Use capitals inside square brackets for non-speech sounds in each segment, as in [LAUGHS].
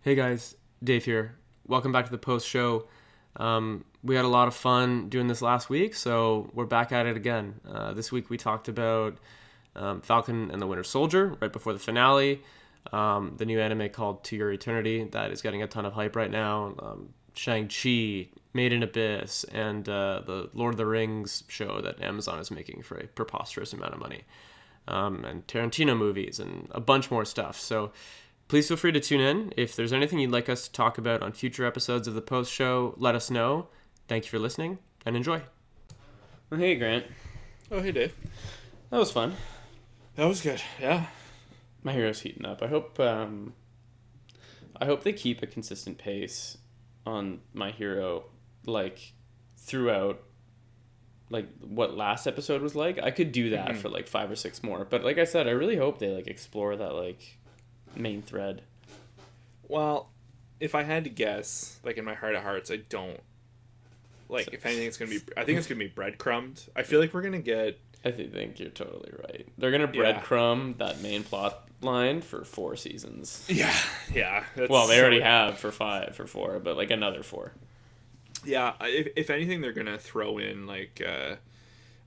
Hey guys, Dave here. Welcome back to the post show. Um, we had a lot of fun doing this last week, so we're back at it again. Uh, this week we talked about um, Falcon and the Winter Soldier right before the finale, um, the new anime called To Your Eternity that is getting a ton of hype right now, um, Shang-Chi, Made in Abyss, and uh, the Lord of the Rings show that Amazon is making for a preposterous amount of money, um, and Tarantino movies, and a bunch more stuff. So Please feel free to tune in. If there's anything you'd like us to talk about on future episodes of the post show, let us know. Thank you for listening and enjoy. Well, hey, Grant. Oh, hey, Dave. That was fun. That was good. Yeah. My hero's heating up. I hope. Um, I hope they keep a consistent pace on my hero, like throughout. Like what last episode was like. I could do that Mhm. for like five or six more. But like I said, I really hope they like explore that like main thread. Well, if I had to guess, like in my heart of hearts, I don't. Like, if anything, it's gonna be. I think it's gonna be [LAUGHS] breadcrumbed. I feel like we're gonna get. I think you're totally right. They're gonna Yeah. breadcrumb that main plot line for four seasons. [LAUGHS] Yeah, yeah. that's Well, they already so- have for five, for four, but like another four. Yeah, if, if anything, they're gonna throw in like uh,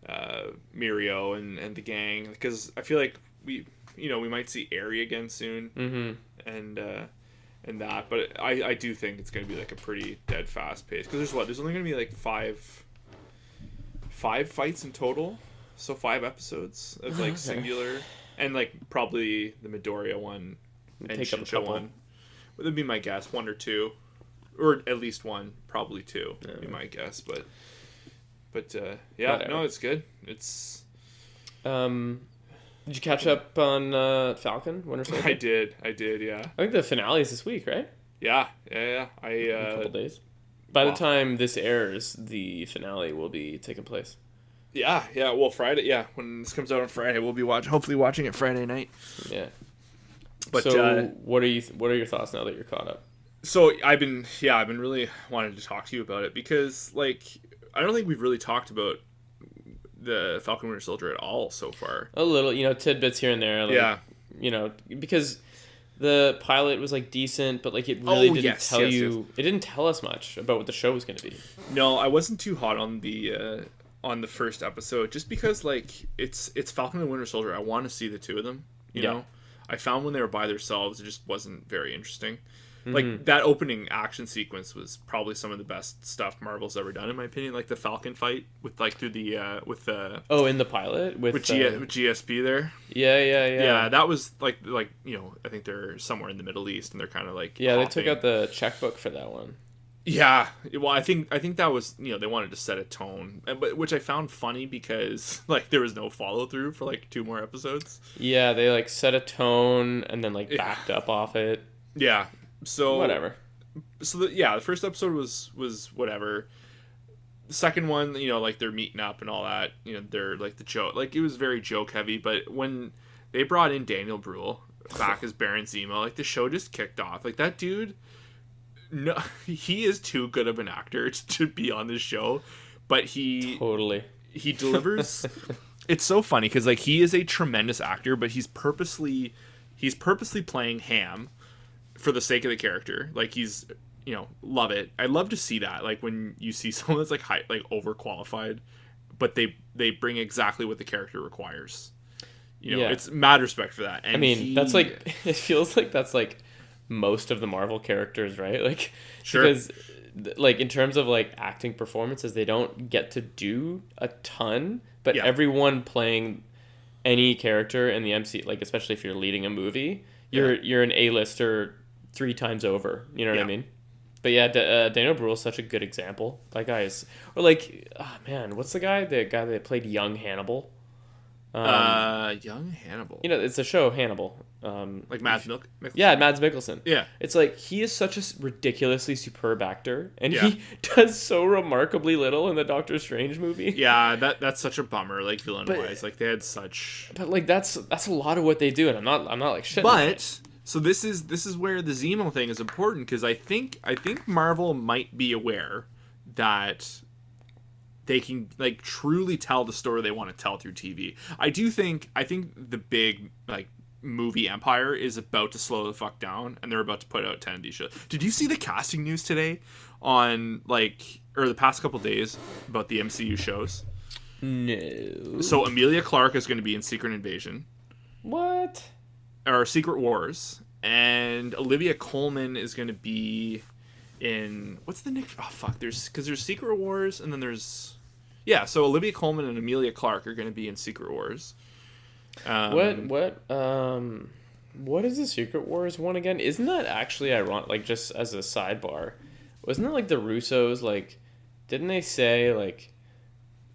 uh, Mirio and and the gang because I feel like we, you know, we might see Airy again soon Mm-hmm. and uh, and that, but I I do think it's gonna be like a pretty dead fast pace because there's what there's only gonna be like five five fights in total, so five episodes of like Okay. singular and like probably the Midoriya one and Take up one. Would that be my guess? One or two, or at least one, probably two. Would be my guess, but but uh, yeah, Whatever. no, it's good. It's Um, did you catch up on uh, Falcon Winter [LAUGHS] Soldier? I did, I did, yeah, I think the finale is this week, right? yeah, yeah, yeah. I In a uh, couple days. By wow. the time this airs, the finale will be taking place. Yeah, yeah. Well, Friday. Yeah, when this comes out on Friday, we'll be watch. Hopefully, watching it Friday night. Yeah. But so, uh, what are you? What are your thoughts now that you're caught up? so I've been, yeah, I've been really wanting to talk to you about it because, like, I don't think we've really talked about the Falcon Winter Soldier at all so far. A little, you know, tidbits here and there. Like, yeah, You know, because the pilot was like decent, but like it really Oh, didn't yes, tell yes, you. It didn't tell us much about what the show was going to be. no, I wasn't too hot on the uh, on the first episode just because, like, it's it's Falcon and Winter Soldier. I want to see the two of them. You Yeah. know, I found when they were by themselves, it just wasn't very interesting. Mhm. Like that opening action sequence was probably some of the best stuff Marvel's ever done, in my opinion. Like the Falcon fight with like through the uh, with the Oh, in the pilot with, with, G- uh, with GSP there. yeah, yeah, yeah, Yeah. that was like like you know I think they're somewhere in the Middle East and they're kind of like Yeah, they took out the checkbook for that one. Yeah, well, I think I think that was you know they wanted to set a tone, and- but which I found funny because [LAUGHS] like there was no follow through for like two more episodes. Yeah, they like set a tone and then like Yeah. backed up off it. Yeah, so Whatever. so the, yeah, the first episode was was whatever. The second one, you know, like they're meeting up and all that. You know, they're like the joke, like it was very joke heavy. But when they brought in Daniel Bruhl back [LAUGHS] as Baron Zemo, like the show just kicked off. Like that dude, no, [LAUGHS] he is too good of an actor [LAUGHS] to be on this show, but he Totally. he delivers it's so funny because like he is a tremendous actor but he's purposely he's purposely playing ham for the sake of the character like he's you know love it i love to see that like when you see [LAUGHS] someone that's like high like overqualified but they they bring exactly what the character requires you know Yeah. it's mad respect for that and I mean, he- that's like [LAUGHS] it feels like that's like most of the Marvel characters, right? [LAUGHS] Like Sure. because like in terms of like acting performances, they don't get to do a ton, but Yeah. everyone playing any character in the MC, like especially if you're leading a movie, you're you're an A-lister three times over. You know what I mean? But yeah, D- uh, Daniel Bruhl is such a good example. That guy is, or like, oh man, what's the guy? The guy that played young Hannibal. Um, uh young hannibal you know, it's a show Hannibal. Um, like milk Mikkelsen? yeah, Mads Mikkelsen. yeah It's like he is such a ridiculously superb actor, and Yeah. he [LAUGHS] does so remarkably little in the Doctor Strange movie. yeah that that's such a bummer like villain wise like they had such But like that's that's a lot of what they do, and I'm not I'm not like shit. But so this is this is where the Zemo thing is important because I think I think Marvel might be aware that they can like truly tell the story they want to tell through TV. I do think I think the big like movie empire is about to slow the fuck down and they're about to put out 10 of these shows. Did you see the casting news today on like or the past couple days about the MCU shows? No. So Emilia Clarke is going to be in Secret Invasion What? Or Secret Wars and Olivia Colman is going to be in what's the next oh fuck there's cuz there's Secret Wars and then there's yeah, so Olivia Colman and Emilia Clarke are going to be in Secret Wars. Um, What? What? Um. What is the Secret Wars one again? Isn't that actually ironic? Like, just as a sidebar, wasn't it like the Russos? Like, didn't they say like,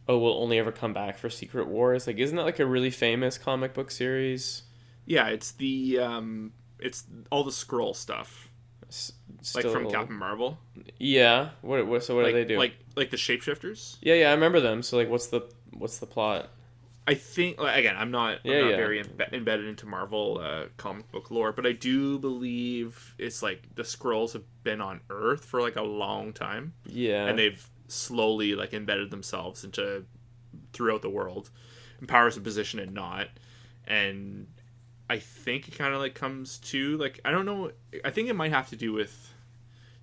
"Oh, we'll only ever come back for Secret Wars"? Like, isn't that like a really famous comic book series? Yeah, it's the um, it's all the Skrull stuff, S- like from Captain Marvel. Yeah. What? What? So what like, do they do? Like like the shapeshifters. yeah, yeah, I remember them. So like, what's the what's the plot? I think like, again, I'm not, Yeah, I'm not yeah. very embe- embedded into Marvel uh, comic book lore, but I do believe it's like the Skrulls have been on Earth for like a long time, Yeah. and they've slowly like embedded themselves into throughout the world. And Power's a position and not, and I think it kind of like comes to like I don't know. I think it might have to do with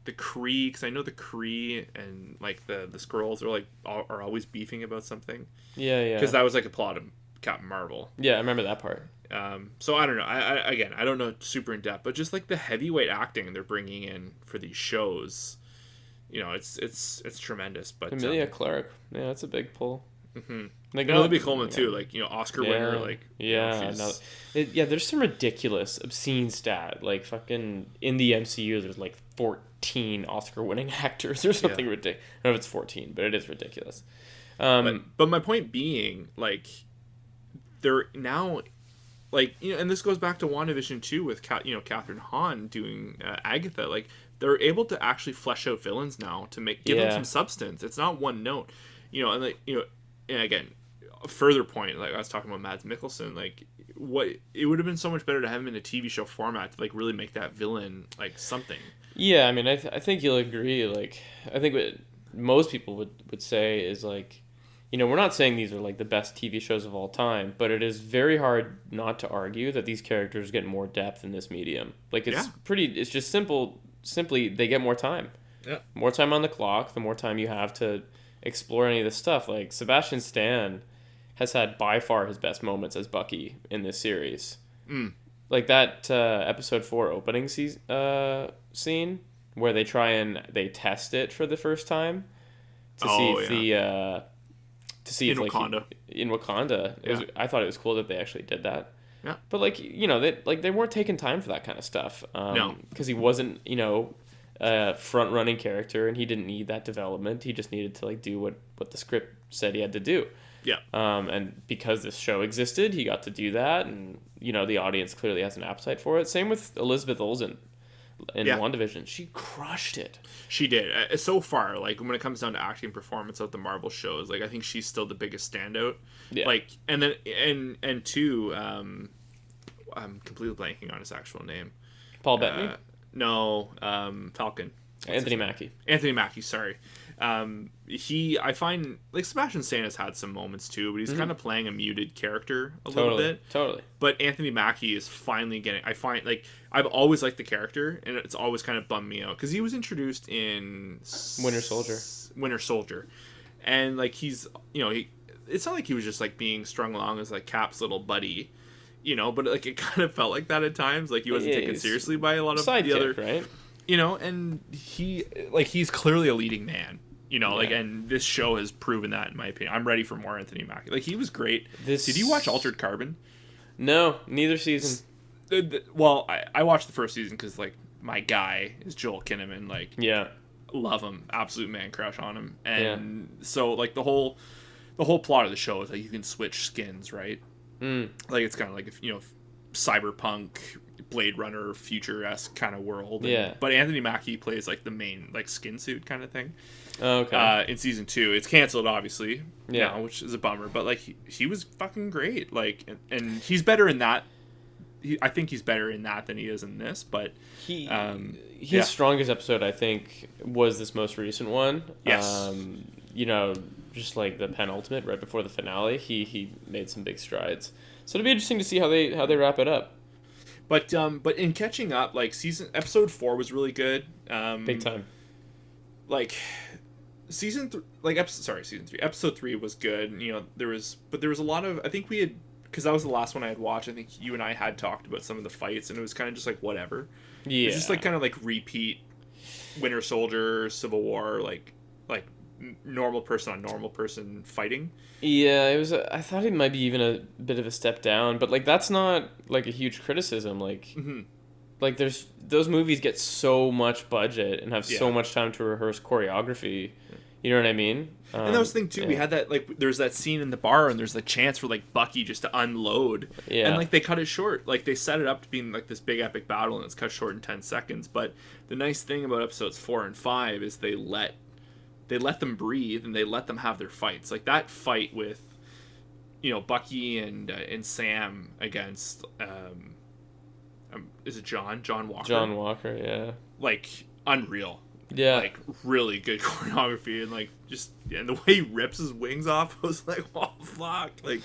the Kree because I know the Kree and like the the Skrulls are like are, are always beefing about something yeah, yeah. because that was like a plot of Captain Marvel. yeah, I remember that part. Um, so I don't know. I, I again, I don't know super in depth, but just like the heavyweight acting they're bringing in for these shows, you know, it's it's it's tremendous. But Amelia um, Clark. Yeah, that's a big pull. Mhm. Like Olivia Colman yeah. too, like you know, Oscar winner, Yeah. like you know, yeah, it, yeah. There's some ridiculous, obscene stat. Like fucking in the MCU, there's like 14 Oscar-winning [LAUGHS] actors or something ridiculous. I don't know if it's 14, but it is ridiculous. Um, but, but my point being, like, they're now, like, you know, and this goes back to WandaVision too, with Cat, you know, Kathryn Hahn doing uh, Agatha. Like, they're able to actually flesh out villains now to make give Yeah. them some substance. It's not one note, you know, and like, you know, and again, a further point, like I was talking about Mads Mikkelsen, like what it would have been so much better to have him in a TV show format to like really make that villain like something. yeah, I mean, I, th- I think you'll agree. Like, I think what most people would would say is like, you know, we're not saying these are like the best TV shows of all time, but it is very hard not to argue that these characters get more depth in this medium. Like, it's Yeah. pretty. It's just simple. Simply, they get more time. Yeah. more time on the clock, the more time you have to explore any of this stuff. Like Sebastian Stan has had by far his best moments as Bucky in this series. Mm. Like that uh, episode four opening se- uh, scene where they try and they test it for the first time to see Oh, if the uh, to see In if like he- Wakanda. in Wakanda. It was, I thought it was cool that they actually did that. Yeah. But like you know they like they weren't taking time for that kind of stuff. Um, No. Because he wasn't you know a front running character and he didn't need that development. He just needed to like do what what the script said he had to do. Yeah. Um, and because this show existed, he got to do that, and you know the audience clearly has an appetite for it. Same with Elizabeth Olsen in Yeah. WandaVision. She crushed it. She did. Uh, So far, like when it comes down to acting performance of the Marvel shows, like I think she's still the biggest standout. Yeah. Like and then and and two, um I'm completely blanking on his actual name. Paul Bettany, Uh, no, um Falcon. Anthony Mackie. Anthony Mackie, sorry. Um he I find like Sebastian Stan has had some moments too, but he's kind of playing a muted character a little Mm-hmm. Totally, bit. totally. But Anthony Mackie is finally getting. I find like I've always liked the character, and it's always kind of bummed me out because he was introduced in Winter Soldier. Winter Soldier, and like he's you know he. It's not like he was just like being strung along as like Cap's little buddy, you know. But like it [LAUGHS] kind of felt like that at times. Like he wasn't Yeah, taken seriously by a lot of Sidekick, the other, right? you know. And he like he's clearly a leading man. You know, like, and this show has proven that, in my opinion. I'm ready for more Anthony Mackie. Like, he was great. This- Did you watch Altered Carbon? No, neither season. well, I, I watched the first season because like my guy is Joel Kinnaman. Like, Yeah, love him, absolute man crush on him, and so like the whole the whole plot of the show is like you can switch skins, right? Mm. Like it's kind of like if you know cyberpunk, Blade Runner, future esque kind of world. and- Yeah. But Anthony Mackie plays like the main like skin suit kind of thing. Oh, okay. Uh, in season two, it's canceled obviously. Yeah. now, which is a bummer. But like he, he was fucking great. Like and, and he's better in that. He, I think he's better in that than he is in this. But he um, his yeah. strongest episode, I think, was this most recent one. Yes. Um, you know, just like the penultimate, right before the finale, he he made some big strides. So it'll be interesting to see how they how they wrap it up. But um, but in catching up, like season episode four was really good. Um, Big time. like season th- like episode sorry season three episode three was good you know there was but there was a lot of i think we had because that was the last one i had watched i think you and i had talked about some of the fights and it was kind of just like whatever Yeah. it's just like kind of like repeat winter soldier civil war like like normal person on normal person fighting Yeah, it was. A, I thought it might be even a bit of a step down, but like that's not like a huge criticism. Like, Mhm. like there's those movies get so much budget and have so much time to rehearse choreography. You know what I mean? Um, and that was the thing too we had that like there's that scene in the bar and there's the chance for like bucky just to unload Yeah. and like they cut it short like they set it up to being like this big epic battle and it's cut short in 10 seconds but the nice thing about episodes 4 and 5 is they let they let them breathe and they let them have their fights like that fight with you know bucky and uh, and sam against um, um is it john john walker John Walker. Yeah. like unreal Yeah. like really good [LAUGHS] choreography and like just and the way he rips his wings off [LAUGHS] I was like oh fuck like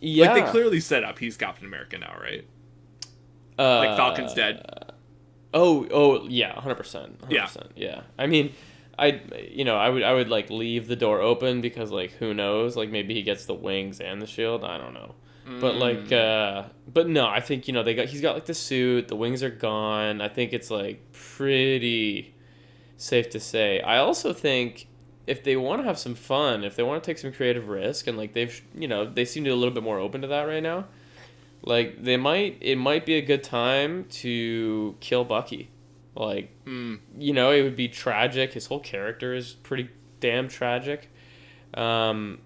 yeah. like they clearly set up he's Captain America now right uh, like Falcon's dead Oh, oh, yeah, hundred percent, Yeah. yeah. I mean, I, you know, I would, I would like leave the door open because like who knows, like maybe he gets the wings and the shield. I don't know, but like, uh, but no, I think you know they got he's got like the suit, the wings are gone. I think it's like pretty safe to say. I also think if they want to have some fun, if they want to take some creative risk, and like they've, you know, they seem to be a little bit more open to that right now. Like they might, it might be a good time to kill Bucky. Like mm. you know, it would be tragic. His whole character is pretty damn tragic. Um,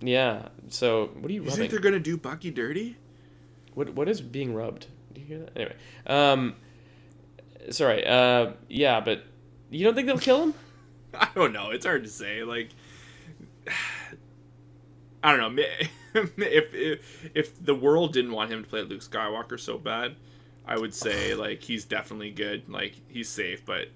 yeah. So what are you you rubbing? think they're gonna do Bucky dirty What what is being rubbed? Do you hear that? Anyway, um, sorry. Uh, yeah, but you don't think they'll kill him? [LAUGHS] I don't know it's hard to say like [SIGHS] I don't know [LAUGHS] if, if if the world didn't want him to play Luke Skywalker so bad I would say like he's definitely good like he's safe but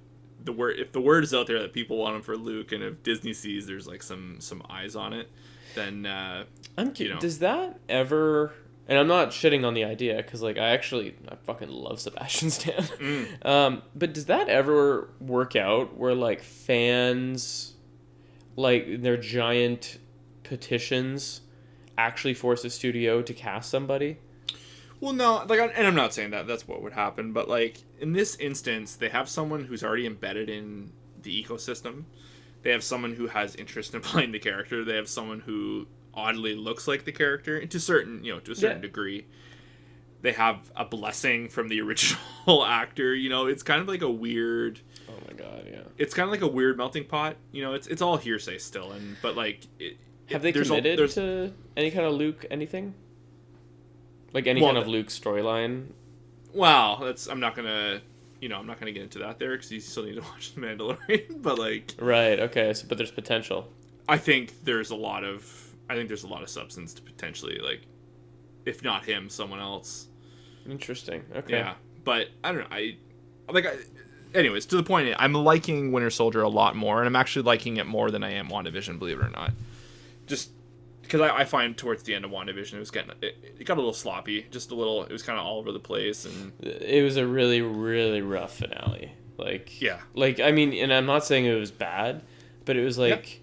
the word if the word is out there that people want him for Luke and if Disney sees there's like some some eyes on it then uh I'm curious. know. Does that ever? And I'm not shitting on the idea because, like, I actually I fucking love Sebastian [LAUGHS] Stan. Mm. Um, but does that ever work out where like fans, like their giant petitions, actually force a studio to cast somebody? Well, no, like, and I'm not saying that that's what would happen, but like in this instance, they have someone who's already embedded in the ecosystem. They have someone who has interest [LAUGHS] in playing the character. They have someone who oddly looks like the character to certain, you know, to a certain Yeah. degree. They have a blessing from the [LAUGHS] original actor. You know, it's kind of like a weird. Oh my god, yeah. It's kind of like a weird melting pot. You know, it's it's all hearsay still, and but like, it, Have they al- committed to any kind of Luke anything? Like any Well, kind of Luke storyline? Well, that's I'm not gonna, you know, I'm not gonna get into that there because you still need to [LAUGHS] watch The Mandalorian. [LAUGHS] but like, Right. Okay. So, but there's potential. I think there's a lot of, I think there's a lot of substance to potentially like, if not him, someone else. Interesting. Okay. Yeah, but I don't know. I like. I, anyways, to the point, I'm liking Winter Soldier a lot more, and I'm actually liking it more than I am WandaVision. Believe it or not, just because I, I find towards the end of WandaVision, it was getting it, it got a little sloppy, just a little. It was kind of all over the place, and It was a really, really rough finale. Like, Yeah. Like, I mean, and I'm not saying it was bad, but it was like,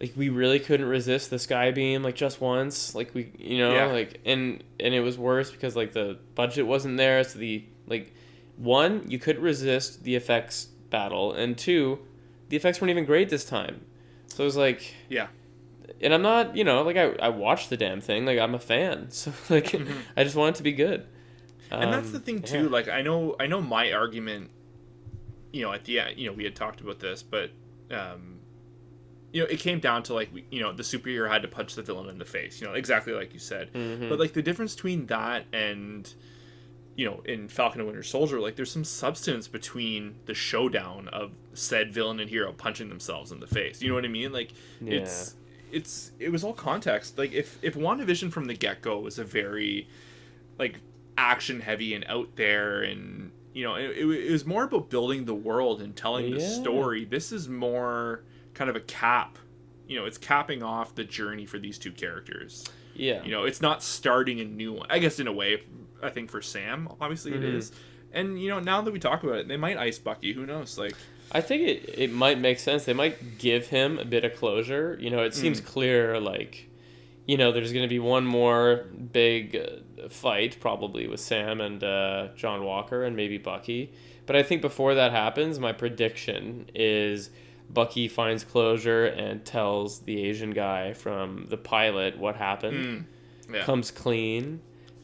like we really couldn't resist the sky beam like just once. Like we, you know, Yeah. like and and it was worse because like the budget wasn't there. So the like, one you couldn't resist the effects battle, and two, the effects weren't even great this time. So it was like, yeah, and I'm not, you know, like I, I watched the damn thing. Like I'm a fan, [LAUGHS] so like I just want it to be good. Mm-hmm. and that's Um, the thing too yeah. like i know i know my argument you know at the end you know we had talked about this but um you know it came down to like we- you know the superhero had to punch the villain in the face you know exactly like you said Mhm. but like the difference between that and you know in falcon and winter soldier like there's some substance between the showdown of said villain and hero punching themselves in the face you know what i mean like it's it's it was all context like if if wandavision from the get-go was a very like action heavy and out there and you know it, it was more about building the world and telling the story this is more kind of a cap you know it's capping off the journey for these two characters yeah, you know it's not starting a new one i guess in a way I think for Sam, obviously Mhm. it is. And you know, now that we talk about it, they might ice Bucky. Who knows? Like, I think it, it might make sense. They might give him a bit of closure. You know, it seems Mm. clear, like, you know, there's going to be one more big uh, fight probably with Sam and uh, John Walker and maybe Bucky. But I think before that happens, my prediction is Bucky finds closure and tells the Asian guy from the pilot what happened mm, yeah, comes clean.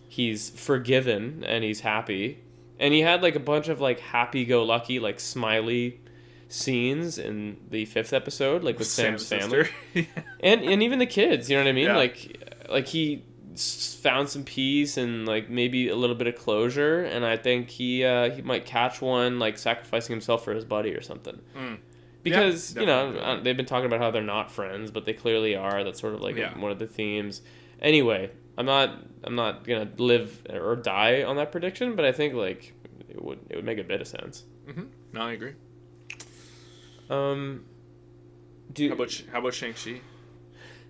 He's forgiven and he's happy. And he had like a bunch of like happy go lucky, like smiley scenes in the fifth episode, like with Sam's, family. sister. [LAUGHS] And and even the kids, you know what I mean? Yeah. Like like he found some peace and like maybe a little bit of closure and I think he uh, he might catch one like sacrificing himself for his buddy or something. Mm. Because, Yeah, you know, uh, they've been talking about how they're not friends, but they clearly are. That's sort of like one of the themes. Anyway, I'm not I'm not gonna live or die on that prediction, but I think like it would it would make a bit of sense. hmm No, I agree. Um, do How about how about Shang Chi?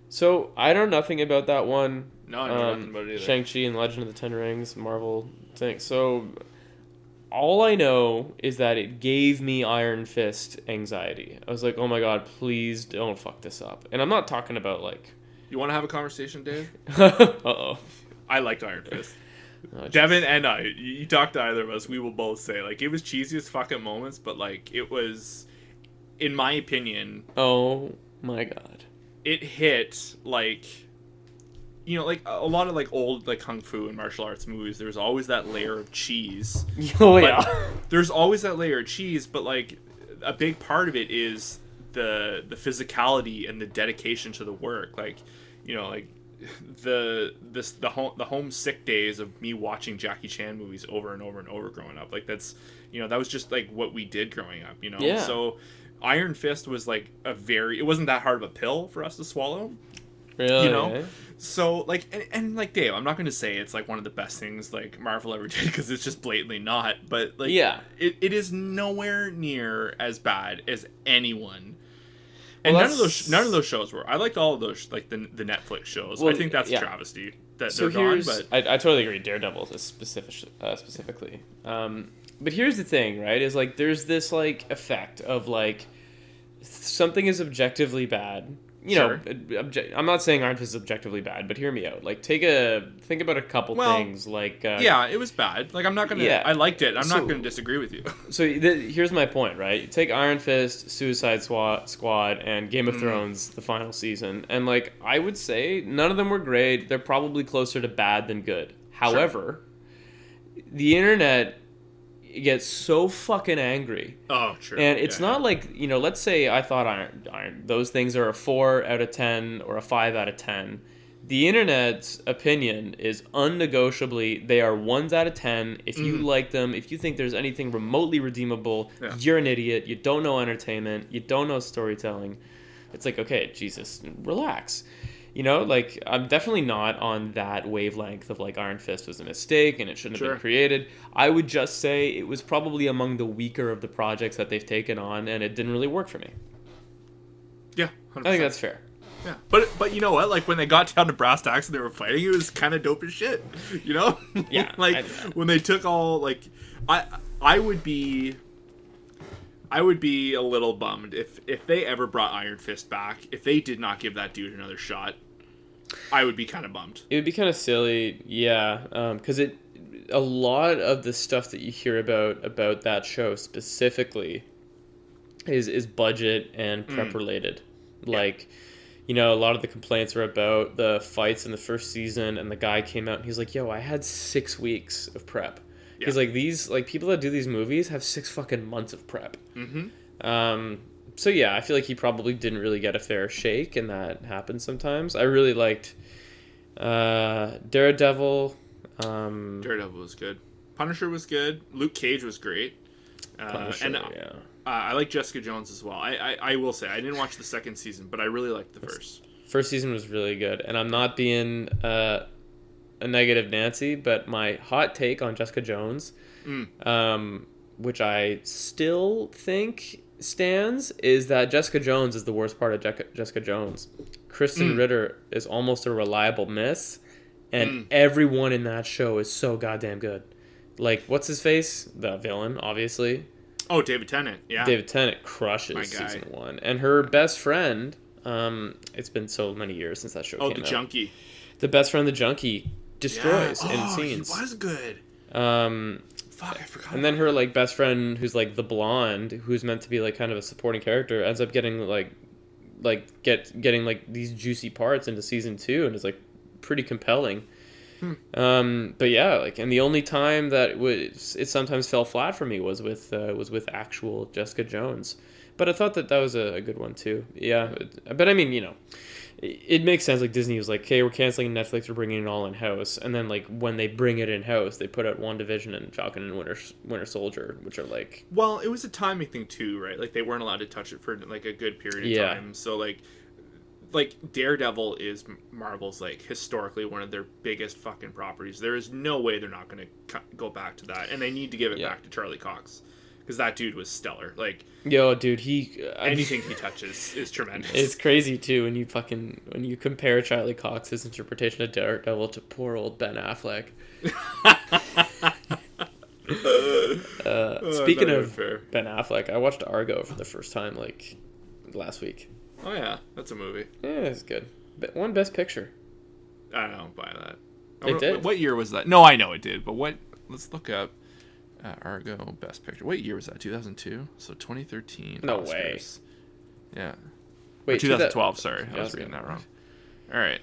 so I know nothing about that one. No, I know nothing Um, about it either. Shang Chi and Legend of the Ten Rings, Marvel thing. So all I know is that it gave me Iron Fist anxiety. I was like, oh my god, please don't fuck this up. And I'm not talking about like, You want to have a conversation, Dave? [LAUGHS] uh oh. I liked Iron Fist. [LAUGHS] Oh, Devin and I, you you talk to either of us, we will both say like it was cheesy as fucking moments, but like it was, in my opinion, Oh my god. it hit like, you know, like a lot of like old like kung fu and martial arts movies. There's always that layer of cheese. [LAUGHS] Oh yeah. there's always that layer of cheese, but like a big part of it is the the physicality and the dedication to the work. Like, you know, like [LAUGHS] the this the home the homesick days of me watching Jackie Chan movies over and over and over growing up. Like that's you know that was just like what we did growing up. You know, Yeah. so. Iron Fist was like a very it wasn't that hard of a pill for us to swallow. Really? you know? So like and, and like Dave, I'm not going to say it's like one of the best things like Marvel ever [LAUGHS] did because it's just blatantly not. But like Yeah. it, it is nowhere near as bad as anyone. And Well, none of those none of those shows were. I liked all of those like the the Netflix shows. Well, I think that's yeah. a travesty that so they're gone. But I, I totally agree daredevil is specific uh, specifically um, but here's the thing right is like there's this like effect of like something is objectively bad you Sure. know obje- i'm not saying Iron Fist is objectively bad but hear me out like take a think about a couple Well, things like uh, yeah, it was bad. Like I'm not gonna. Yeah. I liked it. I'm So- not gonna disagree with you. [LAUGHS] so th- here's my point, right? Take Iron Fist, Suicide Squad, Squad, and Game of Mm. Thrones, the final season, and like I would say, none of them were great. They're probably closer to bad than good. However, the internet gets so fucking angry, oh, true. and it's Yeah. not like you know. Let's say I thought Iron, Iron those things are a four out of ten or a five out of ten. The internet's opinion is unnegotiably they are ones out of ten. If you Mhm. like them, if you think there's anything remotely redeemable, Yeah. you're an idiot. You don't know entertainment. You don't know storytelling. It's like okay, Jesus, relax. You know, like I'm definitely not on that wavelength of like Iron Fist was a mistake and it shouldn't have been created. I would just say it was probably among the weaker of the projects that they've taken on, and it didn't really work for me. yeah. 100%. I think that's fair. Yeah, but but you know what? Like when they got down to brass tacks and they were fighting, it was kind of dope as shit. [LAUGHS] You know? Yeah, [LAUGHS] like when they took all like, I I would be. I would be a little bummed if if they ever brought Iron Fist back. If they did not give that dude another shot, I would be kind of bummed. It would be kind of silly, yeah, um, because it a lot of the stuff that you hear about about that show specifically is is budget and mm. prep related. Like, you know, a lot of the complaints are about the fights in the first season, and the guy came out and he's like, "Yo, I had six weeks of prep." He's like, "These like people that do these movies have six fucking months of prep." Mm-hmm. Um, so yeah, I feel like he probably didn't really get a fair shake, and that happens sometimes. I really liked uh, Daredevil. Um, Daredevil was good. Punisher was good. Luke Cage was great. Uh, Punisher, and uh, yeah. I like Jessica Jones as well. I, I I will say I didn't watch the second season, but I really liked the first. First season was really good, and I'm not being uh, a negative Nancy, but my hot take on Jessica Jones, Mm. um, which I still think stands, is that Jessica Jones is the worst part of Jessica, Jessica Jones. Kristen Mm. Ritter is almost a reliable miss, and Mm. everyone in that show is so goddamn good. Like, what's his face? The villain, obviously. Oh, David Tennant. Yeah. David Tennant crushes season one, and her best friend. Um, it's been so many years since that show Oh, the out. junkie. The best friend, the junkie, destroys Yeah. in oh, scenes. He was good. Um, Fuck, I forgot. and then her like best friend, who's like the blonde, who's meant to be like kind of a supporting character, ends up getting like, like get getting like these juicy parts into season two, and it's like pretty compelling. Hmm. Um, but yeah, like, and the only time that it was it sometimes fell flat for me was with uh, was with actual Jessica Jones. But I thought that that was a, a good one too. Yeah, but I mean, you know, it, makes sense. Like Disney was like, "Okay, we're canceling Netflix. We're bringing it all in house." And then like when they bring it in house, they put out WandaVision and Falcon and Winter Winter Soldier, which are like Well, it was a timing thing too, right? Like they weren't allowed to touch it for like a good period of Yeah. time. So like like Daredevil is Marvel's like historically one of their biggest fucking properties. There is no way they're not going to go back to that and they need to give it Yeah. back to Charlie Cox cuz that dude was stellar. Like yo, dude, he I mean, anything he [LAUGHS] touches is tremendous. It's crazy too when you fucking when you compare Charlie Cox's interpretation of Daredevil to poor old Ben Affleck. [LAUGHS] Uh, speaking of fair. Ben Affleck, I watched Argo for the first time like last week. Oh yeah, that's a movie. Yeah, it's good. Won Best Picture. I don't buy that. It What- did. What year was that? No, I know it did, but what? Let's look up uh, Argo Best Picture. What year was that? 2002. So 2013. No way. Oscars. Yeah. Wait, Or 2012. Sorry, I was reading that wrong. All right.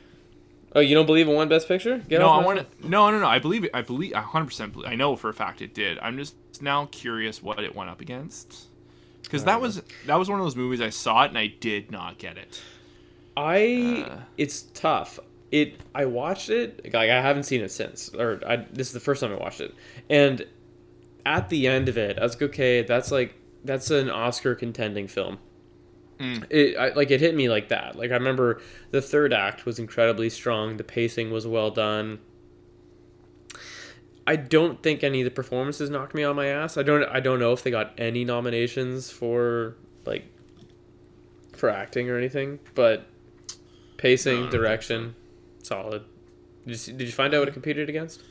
Oh, you don't believe in one Best Picture? Get no, I want to. No, no, no. I believe it. I believe. I 100 percent believe. I know for a fact it did. I'm just now curious what it went up against. Because that was that was one of those movies I saw it and I did not get it. I Uh. it's tough. It I watched it like I haven't seen it since or I this is the first time I watched it. And at the end of it, I was like, okay, that's like that's an Oscar contending film. Mm. It I, like it hit me like that. Like I remember the third act was incredibly strong. The pacing was well done. I don't think any of the performances knocked me on my ass. I don't I don't know if they got any nominations for like for acting or anything, but pacing, No, direction, solid. Did you, did you find out what it competed against?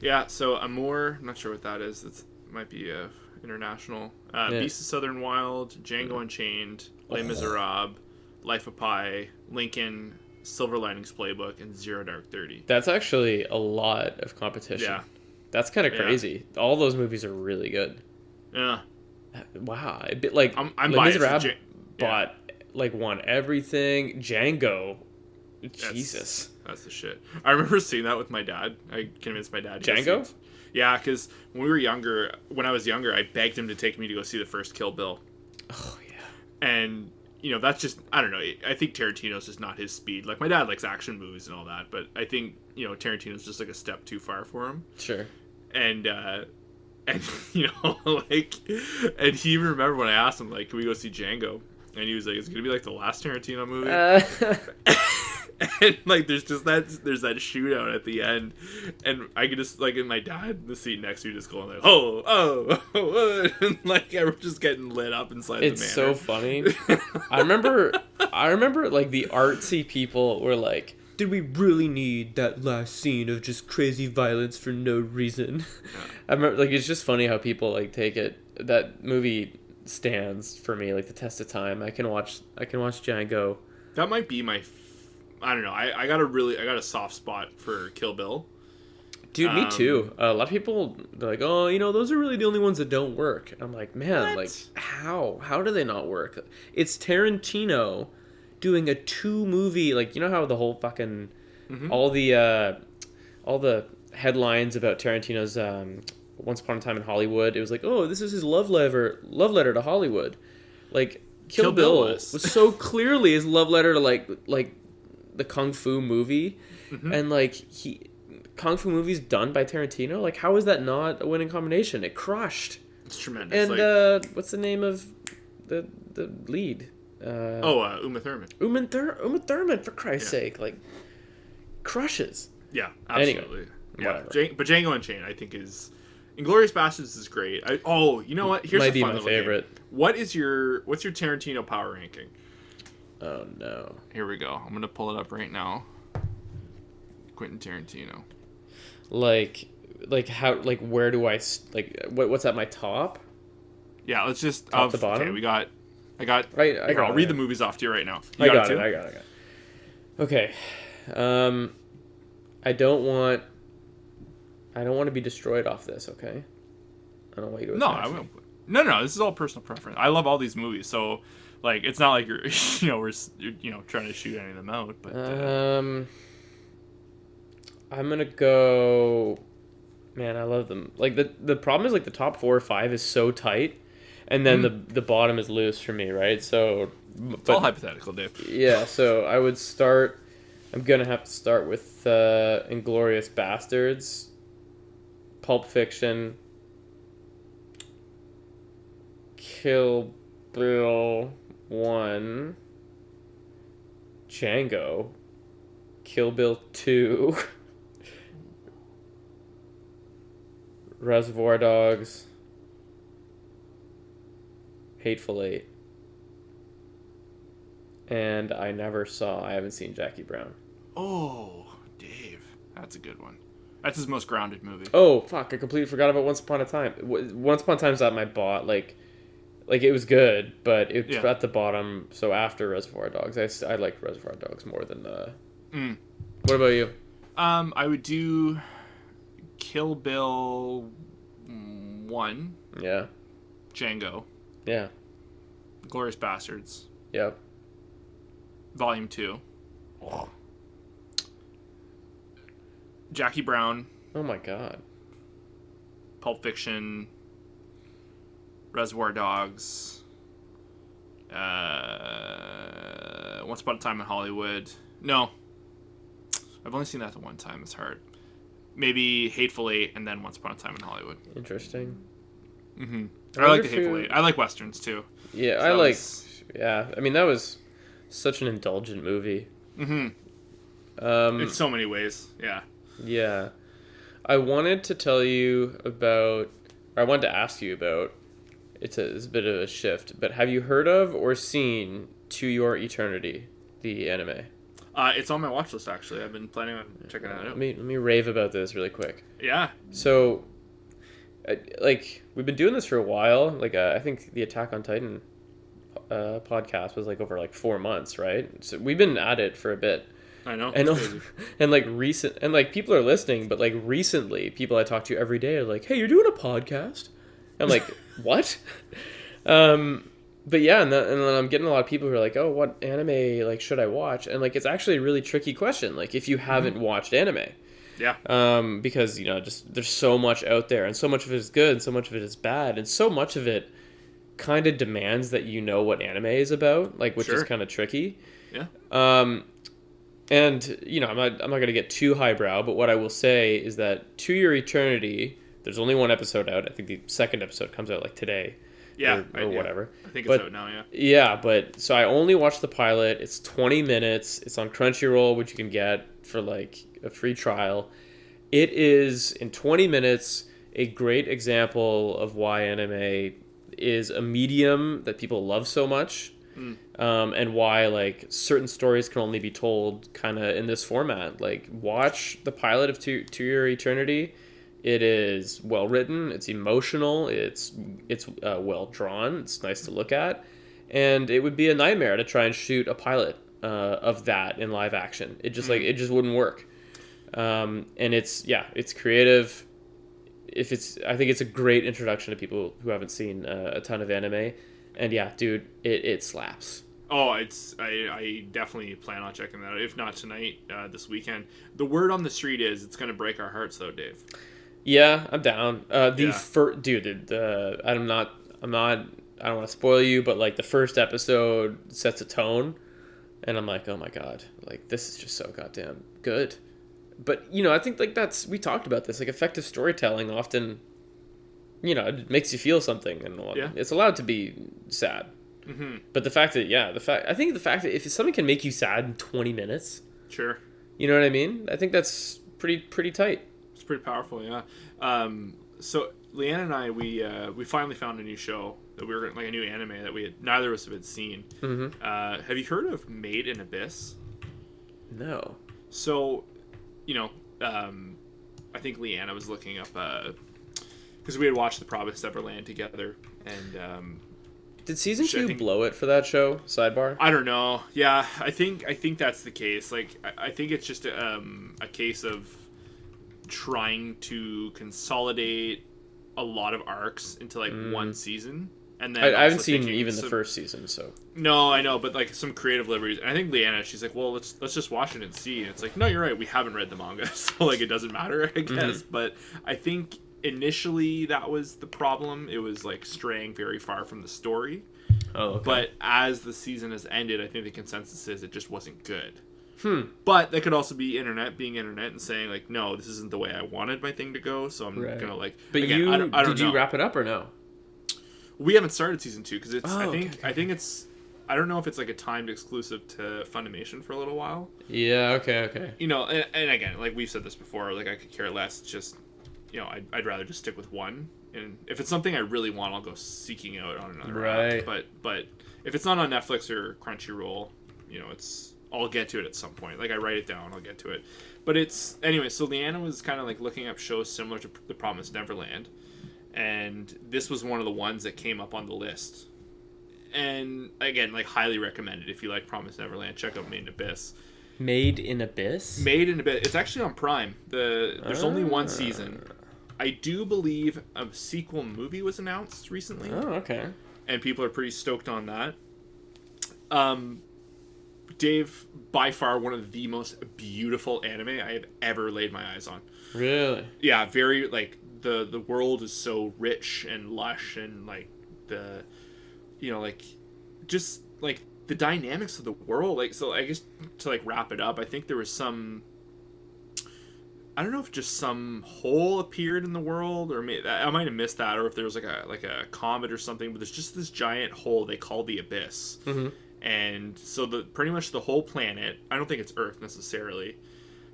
Yeah. So Amour. I'm not sure what that is. That's might be uh, international. Uh, Yeah. Beast of Southern Wild, Django Unchained, Les Miserables, Life of Pi, Lincoln, Silver Linings Playbook, and Zero Dark Thirty. That's actually a lot of competition. Yeah. That's kind of Yeah. crazy. All those movies are really good. Yeah. Wow, a bit like I'm- I'm Les biased Miserables Ja- yeah. bought like won everything. Django, Jesus. That's the shit. I remember seeing that with my dad. I convinced my dad. Django? Yeah, because when we were younger, when I was younger, I begged him to take me to go see the first Kill Bill, Oh yeah. and you know that's just I don't know. I think Tarantino's just not his speed. Like my dad likes action movies and all that, but I think you know Tarantino's just like a step too far for him. Sure. And uh, [LAUGHS] and you know [LAUGHS] like, and he even remembered when I asked him like, can we go see Django? And he was like, "It's gonna be like the last Tarantino movie." Uh, [LAUGHS] [LAUGHS] and like there's just that there's that shootout at the end and i could just like in my dad in the seat next to you just going like oh oh, [LAUGHS] oh [LAUGHS] and like we're just getting lit up inside it's the so funny. I remember, I remember like the artsy people were like, "Did we really need that last scene of just crazy violence for no reason?" I remember like it's just funny how people like take it. That movie stands for me like the test of time. I can watch, I can watch Django. that might be my i don't know I, I got a really i got a soft spot for kill bill Dude, me Um, too. a lot of people they're like, "Oh, you know, those are really the only ones that don't work." I'm like, "Man, What? like how? How do they not work?" It's Tarantino doing a two movie like you know how the whole fucking Mhm. all the uh all the headlines about Tarantino's um Once Upon a Time in Hollywood, it was like, "Oh, this is his love letter love letter to Hollywood." Like Kill, Kill Bill Bill was. was so clearly his love letter to like like the kung fu movie Mm-hmm. and like he kung fu movies done by Tarantino? Like how is that not a winning combination? It crushed. It's tremendous and like, uh what's the name of the the lead? Uh oh uh, uma thurman. Uma, Thur- Uma Thurman for Christ's Yeah. sake like crushes. Yeah Anyway, absolutely. Yeah. whatever. Jan- but django unchained i think is inglourious basterds is great. I, oh you know what? Here's might a be my little game. favorite. What is your what's your tarantino power ranking oh no Here we go. I'm gonna pull it up right now. Quentin Tarantino. Like, like how, like where do I like what, what's at my top? Yeah, let's just Top of, to bottom? Okay, we got. I got. Right, I here, got I'll it, read yeah. the movies off to you right now. You I got, too? it. I got it. I got it. Okay. Um, I don't want. I don't want to be destroyed off this. Okay. I don't want you to. No, I won't. No, no, this is all personal preference. I love all these movies, so like it's not like you're [LAUGHS] you know we're you're, you know trying to shoot any of them out, but uh, Um, I'm gonna go. Man, I love them. Like the the problem is like the top four or five is so tight, and then the the bottom is loose for me, right? So, it's all but hypothetical, Dave. yeah, so I would start. I'm gonna have to start with uh, Inglourious Basterds, Pulp Fiction, Kill Bill One, Django, Kill Bill Two, [LAUGHS] Reservoir Dogs, Hateful Eight and I never saw. I haven't seen Jackie Brown. Oh, Dave, that's a good one. That's his most grounded movie. Oh fuck! I completely forgot about Once Upon a Time. Once Upon a Time's at my bot. Like, like it was good, but it's Yeah. at the bottom. So after Reservoir Dogs, I, I liked Reservoir Dogs more than. Uh... Mm. What about you? Um, I would do Kill Bill one, Yeah, Django, yeah, Glorious Bastards, yep. Volume two, Jackie Brown, Oh my god. Pulp Fiction, Reservoir Dogs, uh, Once Upon a Time in Hollywood. No, I've only seen that the one time. It's hard. Maybe Hateful Eight, and then Once Upon a Time in Hollywood. Interesting. Mm-hmm. I I, like the Hateful Eight. I like westerns too. Yeah, So I like. was- Yeah, I mean that was such an indulgent movie. Mm-hmm. Um, In so many ways. Yeah. Yeah. I wanted to tell you about, I wanted to ask you about, it's a, it's a bit of a shift, but have you heard of or seen To Your Eternity, the anime? Uh, it's on my watch list actually. I've been planning on checking that Let out. me, let me rave about this really quick. Yeah. So, I- like, we've been doing this for a while. Like, uh, I think the Attack on Titan uh, podcast was like over like four months, right? So we've been at it for a bit. I know. and [LAUGHS] and like recent and like people are listening, but like recently, people I talk to every day are like, "Hey, you're doing a podcast?" I'm like, "What?" Um, but yeah, and, then and then I'm getting a lot of people who are like, "Oh, what anime like should I watch?" And like, it's actually a really tricky question. Like, if you haven't watched anime, Yeah. um, because you know, just there's so much out there, and so much of it is good, and so much of it is bad, and so much of it kind of demands that you know what anime is about, like which is kind of tricky. Yeah. Um, and you know, I'm not I'm not gonna get too highbrow, but what I will say is that To Your Eternity, there's only one episode out. I think the second episode comes out like today, Yeah. or, I- or yeah. whatever. I think it's But- out now. Yeah. Yeah, but so I only watched the pilot. It's 20 minutes. It's on Crunchyroll, which you can get for like a free trial. It is in 20 minutes a great example of why anime is a medium that people love so much. Um, and why like certain stories can only be told kind of in this format. Like watch the pilot of To, to Your Eternity. It is well written. It's emotional. It's it's uh, well drawn. It's nice to look at, and it would be a nightmare to try and shoot a pilot uh, of that in live action. It just like it just wouldn't work. Um, and it's yeah, it's creative. If it's, I think it's a great introduction to people who haven't seen uh, a ton of anime. And yeah, dude, it, it slaps. Oh, it's I, I definitely plan on checking that out. If not tonight, uh, this weekend. The word on the street is it's gonna break our hearts, though, Dave. Yeah, I'm down. Uh, the Yeah. first, dude, the, the I'm not, I'm not, I don't want to spoil you, but like the first episode sets a tone, and I'm like, oh my god, like this is just so goddamn good. But you know, I think like that's we talked about this, like effective storytelling often, you know, it makes you feel something, and Yeah. it's allowed to be sad. Mm-hmm. But the fact that yeah, the fact I think the fact that if something can make you sad in 20 minutes, Sure. you know what I mean? I think that's pretty pretty tight. It's pretty powerful, yeah. Um, so Leanne and I, we uh, we finally found a new show that we were like a new anime that we had neither of us had seen. Mm-hmm. Uh, have you heard of Made in Abyss? No. So you know, um, I think Leanna was looking up because we had watched The Promised Neverland together, and um, Did season two think- blow it for that show? Sidebar. I don't know. Yeah, I think I think that's the case. Like, I, I think it's just a, um, a case of trying to consolidate a lot of arcs into like one season, and then Mm. I, I haven't seen even the first season, so No, I know, but like some creative liberties. And I think Leanna, she's like, well, let's let's just watch it and see. And it's like, no, you're right. We haven't read the manga, [LAUGHS] so like it doesn't matter, I guess. But I think initially that was the problem. It was like straying very far from the story. oh, okay. But as the season has ended, I think the consensus is it just wasn't good. Hmm. But that could also be internet being internet and saying like, no, this isn't the way I wanted my thing to go. So I'm Right. gonna like. but again, you I don't, I don't did know. you wrap it up or no? We haven't started season two because it's. I Oh, think. okay, okay, I think it's. I don't know if it's like a timed exclusive to Funimation for a little while. Yeah. Okay. Okay. You know, and, and again, like we've said this before, like I could care less. It's just, you know, I'd, I'd rather just stick with one. And if it's something I really want, I'll go seeking out on another Right. app. But but if it's not on Netflix or Crunchyroll, you know, it's I'll get to it at some point. Like I write it down, I'll get to it. But it's anyway. So Leanna was kind of like looking up shows similar to The Promised Neverland, and this was one of the ones that came up on the list. And again, like highly recommended if you like Promised Neverland. Check out Made in Abyss. Made in Abyss. Made in Abyss. It's actually on Prime. The there's only one Ah. season. I do believe a sequel movie was announced recently Oh, okay. and people are pretty stoked on that. Um, Dave, by far one of the most beautiful anime I have ever laid my eyes on. Really? Yeah, very like the the world is so rich and lush and like the, you know, like just like the dynamics of the world. Like so, I guess to like wrap it up, I think there was some. I don't know if just some hole appeared in the world, or may, I might have missed that, or if there was like a like a comet or something. But there's just this giant hole they call the abyss, Mm-hmm. And so the pretty much the whole planet. I don't think it's Earth necessarily,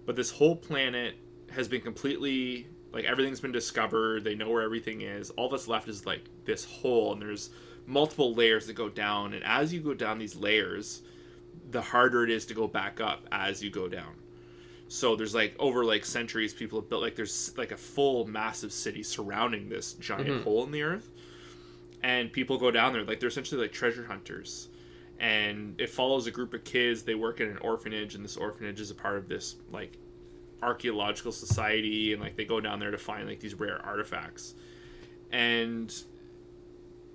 but this whole planet has been completely like everything's been discovered. They know where everything is. All that's left is like this hole, and there's multiple layers that go down. And as you go down these layers, the harder it is to go back up as you go down. So there's like over like centuries, people have built like there's like a full massive city surrounding this giant Mhm. hole in the earth, and people go down there like they're essentially like treasure hunters, and it follows a group of kids. They work in an orphanage, and this orphanage is a part of this like archaeological society, and like they go down there to find like these rare artifacts, and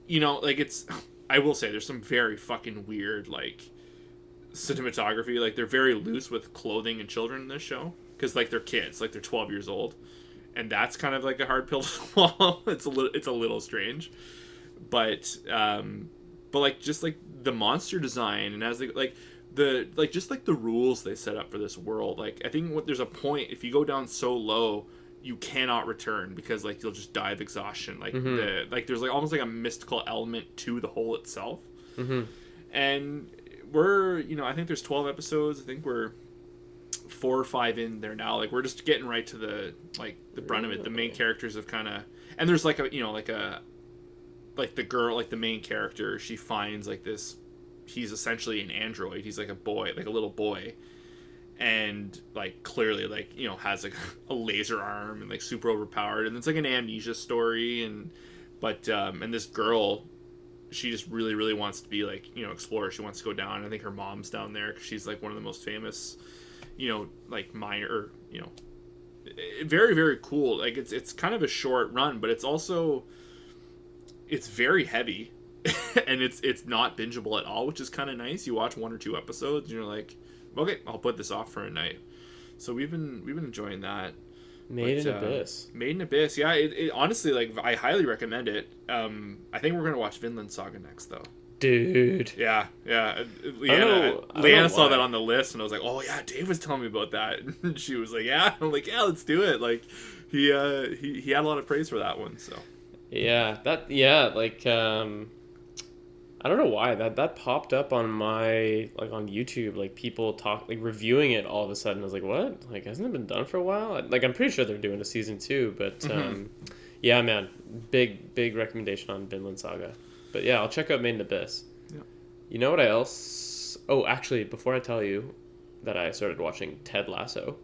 you know like it's [LAUGHS] I will say there's some very fucking weird like cinematography. Like they're very loose with clothing and children in this show because like they're kids, like they're 12 years old, and that's kind of like a hard pill to [LAUGHS] swallow. it's a little it's a little strange, but um, but like just like the monster design and as they like the like just like the rules they set up for this world. Like I think what there's a point if you go down so low. You cannot return because like you'll just die of exhaustion. Like Mhm. the like there's like almost like a mystical element to the hole itself Mm-hmm. and we're you know i think there's 12 episodes i think we're four or five in there now like we're just getting right to the like the brunt of it the main characters have kind of and there's like a you know like a like the girl like the main character she finds like this he's essentially an android. He's like a boy like a little boy. And like clearly like you know has like [LAUGHS] a laser arm and like super overpowered. And it's like an amnesia story. And but um and this girl she just really really wants to be like you know explorer. She wants to go down. I think her mom's down there 'cause she's like one of the most famous you know like minor or you know eh, very very cool. Like it's it's kind of a short run but it's also it's very heavy [LAUGHS] and it's it's not bingeable at all which is kind of nice you watch one or two episodes and you're like okay i'll put this off for a night so we've been we've been enjoying that Made But, in uh, Abyss. Made in Abyss, yeah. It, it honestly, like, I highly recommend it. Um, I think we're gonna watch Vinland Saga next, though. Dude. Yeah, yeah. Uh, Leanna, I don't Leanna saw that on the list, and I was like, "Oh yeah, Dave was telling me about that." [LAUGHS] And she was like, "Yeah." [LAUGHS] I'm like, "Yeah, let's do it." Like, he uh, he he had a lot of praise for that one. So Yeah, that yeah, like um I don't know why that that popped up on my like on YouTube like people talk like reviewing it all of a sudden. I was like what? Like hasn't it been done for a while? Like I'm pretty sure they're doing a season two but Mm-hmm. um yeah man big big recommendation on Vinland Saga. But yeah I'll check out Made in Abyss. Yeah. you know what I else oh actually before I tell you that I started watching Ted Lasso.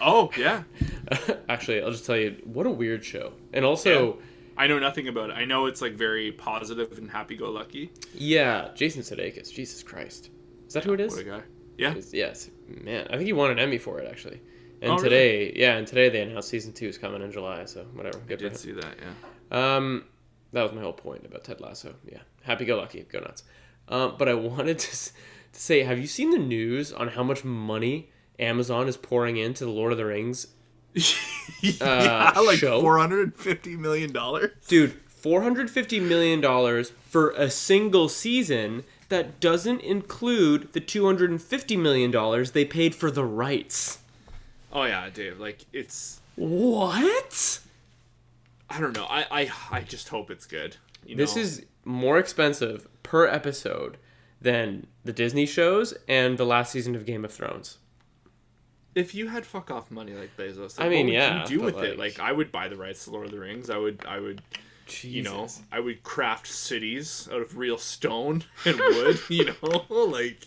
Oh yeah, [LAUGHS] Actually, I'll just tell you what a weird show. And also, I know nothing about it. I know it's like very positive and happy-go-lucky. yeah, Jason Sudeikis. Jesus Christ, is that who it is? What a guy. Yeah. Is- Yes, man. I think he won an Emmy for it actually. And Oh, really? today, yeah, and today they announced season two is coming in July. So whatever, I good for did see that. Yeah. Um, that was my whole point about Ted Lasso. Yeah, happy go lucky, go nuts. Um, but I [LAUGHS] wanted to, s- to say, have you seen the news on how much money Amazon is pouring into the Lord of the Rings? [LAUGHS] Uh, yeah, like show? four hundred and fifty million dollars. Dude, four hundred fifty million dollars for a single season. That doesn't include the two hundred and fifty million dollars they paid for the rights. Oh yeah, Dave. Like it's. What? I don't know. I I, I just hope it's good. You This know? is more expensive per episode than the Disney shows and the last season of Game of Thrones. If you had fuck off money like Bezos. Like, I mean, what would yeah, you do but, with it? like- Like I would buy the rights to Lord of the Rings. I would. I would. You know, I would craft cities out of real stone [LAUGHS] and wood. you know, [LAUGHS] like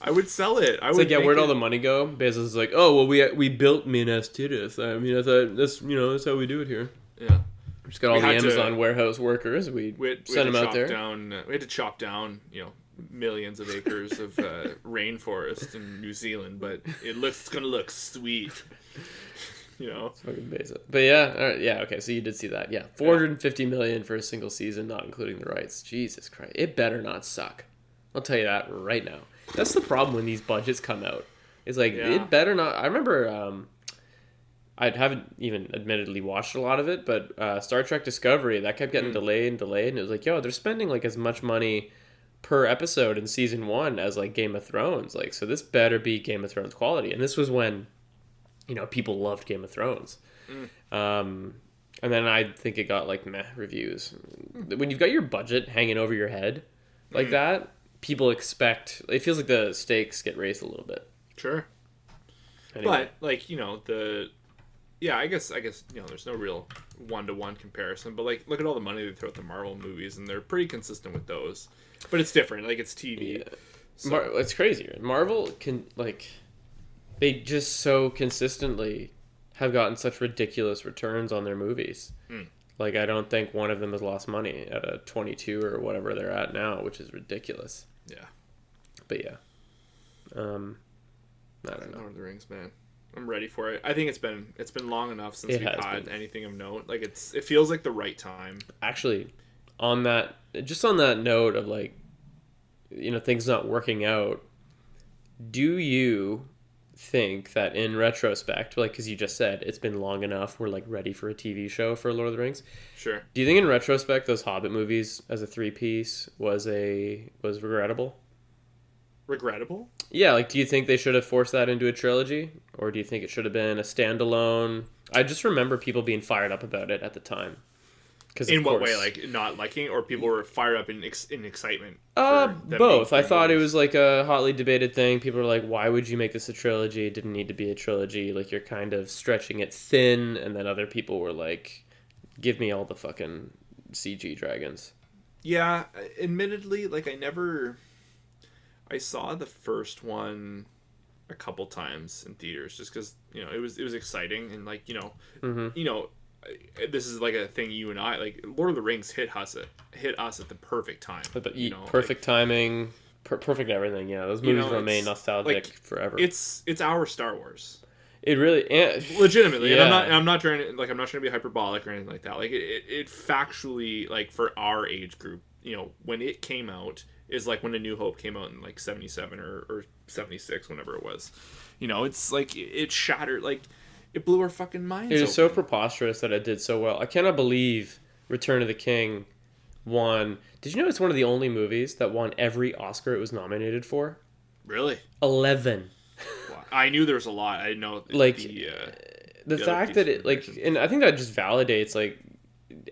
I would sell it. I It's would. like, yeah, where'd all the money go? Bezos is like, oh, well, we we built Minas Tirith. I mean, I thought that's you know that's how we do it here. Yeah. We just got all We the had to- Amazon warehouse workers. We, We had, we sent them out there. down. Uh, we had to chop down. You know, millions of acres of uh, rainforest in New Zealand, but it looks it's gonna look sweet. You know. Fucking Bezos. But yeah, all right, yeah, okay. So you did see that, yeah, four hundred and fifty million for a single season, not including the rights. Jesus Christ, it better not suck. I'll tell you that right now. That's the problem when these budgets come out. It's like Yeah. it better not. I remember. um I haven't even admittedly watched a lot of it, but uh, Star Trek Discovery that kept getting delayed and delayed, and it was like, yo, they're spending like as much money per episode in season one as like Game of Thrones. Like, so this better be Game of Thrones quality. And this was when, you know, people loved Game of Thrones. Um, and then I think it got like meh reviews. When you've got your budget hanging over your head like that, people expect. It feels like the stakes get raised a little bit. Sure. Anyway. But like you know the, yeah, I guess I guess you know there's no real one to one comparison. But like look at all the money they throw at the Marvel movies, and they're pretty consistent with those. But it's different. Like it's TV. Yeah. So- Mar- it's crazy. Marvel can like they just so consistently have gotten such ridiculous returns on their movies. Hmm. Like I don't think one of them has lost money at a 22 or whatever they're at now, which is ridiculous. yeah. But yeah. Um I don't know. Lord of the Rings, man. I'm ready for it. I think it's been it's been long enough since It we've had been. anything of note. Like it's it feels like the right time. Actually, on that just on that note of like you know things not working out, do you think that in retrospect, like cuz you just said it's been long enough we're like ready for a TV show for Lord of the Rings? Sure. Do you think in retrospect those Hobbit movies as a three piece was a was regrettable? Regrettable? Yeah, like do you think they should have forced that into a trilogy or do you think it should have been a standalone? I just remember people being fired up about it at the time. Cuz In what way? Like not liking, or people were fired up in ex- in excitement? Uh, both. I thought it was like a hotly debated thing. People were like, "Why would you make this a trilogy? It didn't need to be a trilogy. Like you're kind of stretching it thin." And then other people were like, "Give me all the fucking CG dragons." Yeah, admittedly, like I never. I saw the first one a couple times in theaters just because you know it was it was exciting and like you know Mhm. you know this is like a thing you and I like Lord of the Rings hit us at hit us at the perfect time. But you you know, perfect timing, per- perfect everything. Yeah, those You movies know, remain nostalgic like, forever. it's it's our Star Wars. it really, and, legitimately and i'm not and i'm not trying to like i'm not trying to be hyperbolic or anything like that like it, it, it factually like for our age group you know when it came out is like when a new hope came out in like 77 or, or 76 whenever it was you know it's like it shattered like it blew our fucking minds It is so preposterous that it did so well. I cannot believe Return of the King won. Did you know it's one of the only movies that won every Oscar it was nominated for? really Eleven. Wow. i knew there was a lot i didn't know Like, the, uh, the the fact that it like and i think that just validates like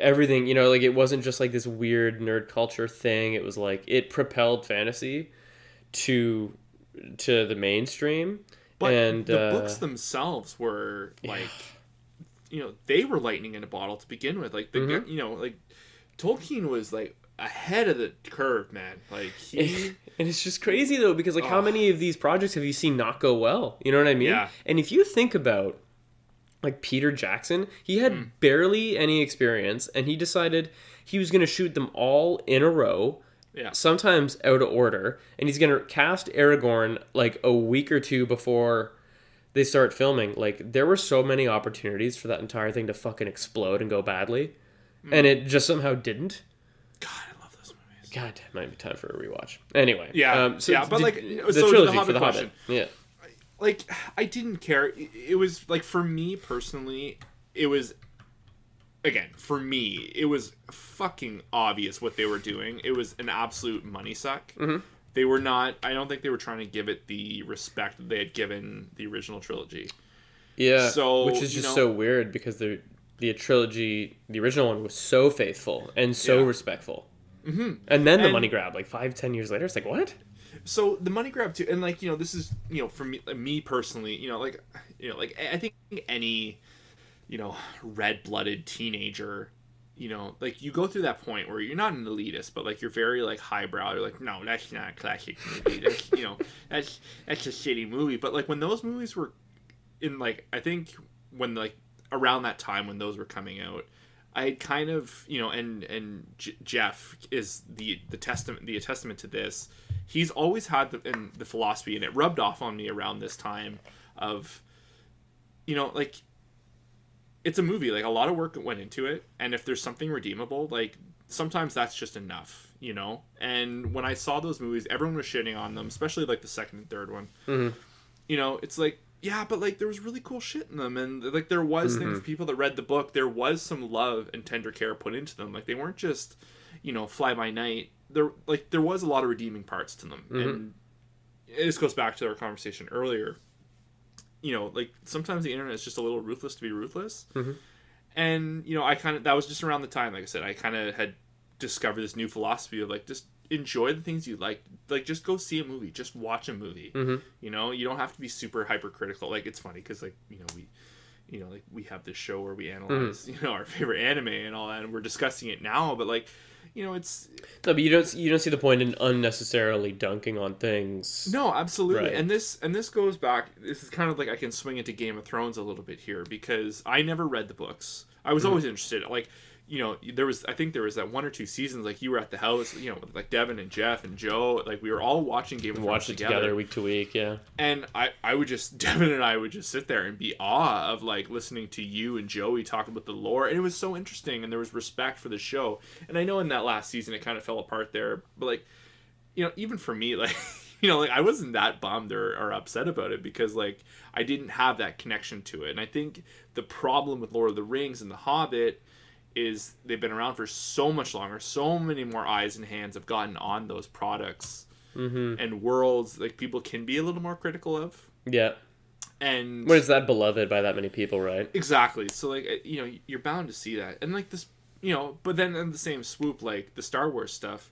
everything you know like it wasn't just like this weird nerd culture thing it was like it propelled fantasy to to the mainstream but and the uh, books themselves were like you know they were lightning in a bottle to begin with like the Mhm. you know like tolkien was like ahead of the curve man like he [LAUGHS] and it's just crazy though because like how Oh. many of these projects have you seen not go well you know what i mean Yeah. and if you think about like Peter Jackson, he had Hmm. barely any experience, and he decided he was going to shoot them all in a row, Yeah. sometimes out of order, and he's going to cast Aragorn like a week or two before they start filming. Like there were so many opportunities for that entire thing to fucking explode and go badly, Hmm. and it just somehow didn't. God, I love those movies. God, it might be time for a rewatch. Anyway, Yeah, um, so yeah, but, did- like, the so the trilogy Hobbit for the question. Hobbit, yeah. like I didn't care. It was like for me personally, it was again for me, it was fucking obvious what they were doing. It was an absolute money suck. Mm-hmm. They were not. I don't think they were trying to give it the respect that they had given the original trilogy. Yeah, So, which is just know- so weird because the the trilogy, the original one, was so faithful and so Yeah. respectful. Mm-hmm. And then the And- money grab, like five, ten years later, it's like what? so the money grab too and like you know this is you know for me me personally you know like you know like i think any you know red-blooded teenager you know like you go through that point where you're not an elitist but like you're very like highbrow. You're like no that's not a classic movie. That's [LAUGHS] you know that's that's a shitty movie. But like when those movies were in like i think when like around that time when those were coming out I kind of, you know, and and J- Jeff is the the testament the testament to this. He's always had the in the philosophy, and it rubbed off on me around this time of, you know, like it's a movie. Like a lot of work went into it, and if there's something redeemable, like sometimes that's just enough, you know. And when I saw those movies, everyone was shitting on them, especially like the second and third one. Mm-hmm. You know, it's like yeah, but like there was really cool shit in them, and like there was things mm-hmm. people that read the book, there was some love and tender care put into them. Like they weren't just, you know, fly by night. There like there was a lot of redeeming parts to them, mm-hmm. and this goes back to our conversation earlier. You know, like sometimes the internet is just a little ruthless to be ruthless, mm-hmm. and you know, I kind of that was just around the time, like I said, I kind of had discovered this new philosophy of like just enjoy the things you like. Like just go see a movie. Just watch a movie. Mm-hmm. You know you don't have to be super hypercritical. Like it's funny because like you know we you know like we have this show where we analyze mm. you know our favorite anime and all that and we're discussing it now but like you know it's No, but you don't you don't see the point in unnecessarily dunking on things. no absolutely Right. and this and this goes back this is kind of like i can swing into game of thrones a little bit here because i never read the books i was mm. always interested like you know there was i think there was that one or two seasons like you were at the house you know with like devin and jeff and joe like we were all watching game of thrones it together. week to week. Yeah, and I, I would just [LAUGHS] Devin and I would just sit there and be awe of like listening to you and Joey talk about the lore and it was so interesting and there was respect for the show. And I know in that last season it kind of fell apart there but like you know even for me [LAUGHS] like you know like I wasn't that bummed or, or upset about it because like I didn't have that connection to it. And I think the problem with Lord of the Rings and The Hobbit is they've been around for so much longer so many more eyes and hands have gotten on those products and worlds like people can be a little more critical of. Yeah. and When it's that beloved by that many people, right? exactly. So like uh, you know you're bound to see that. And like this you know but then in the same swoop like the star wars stuff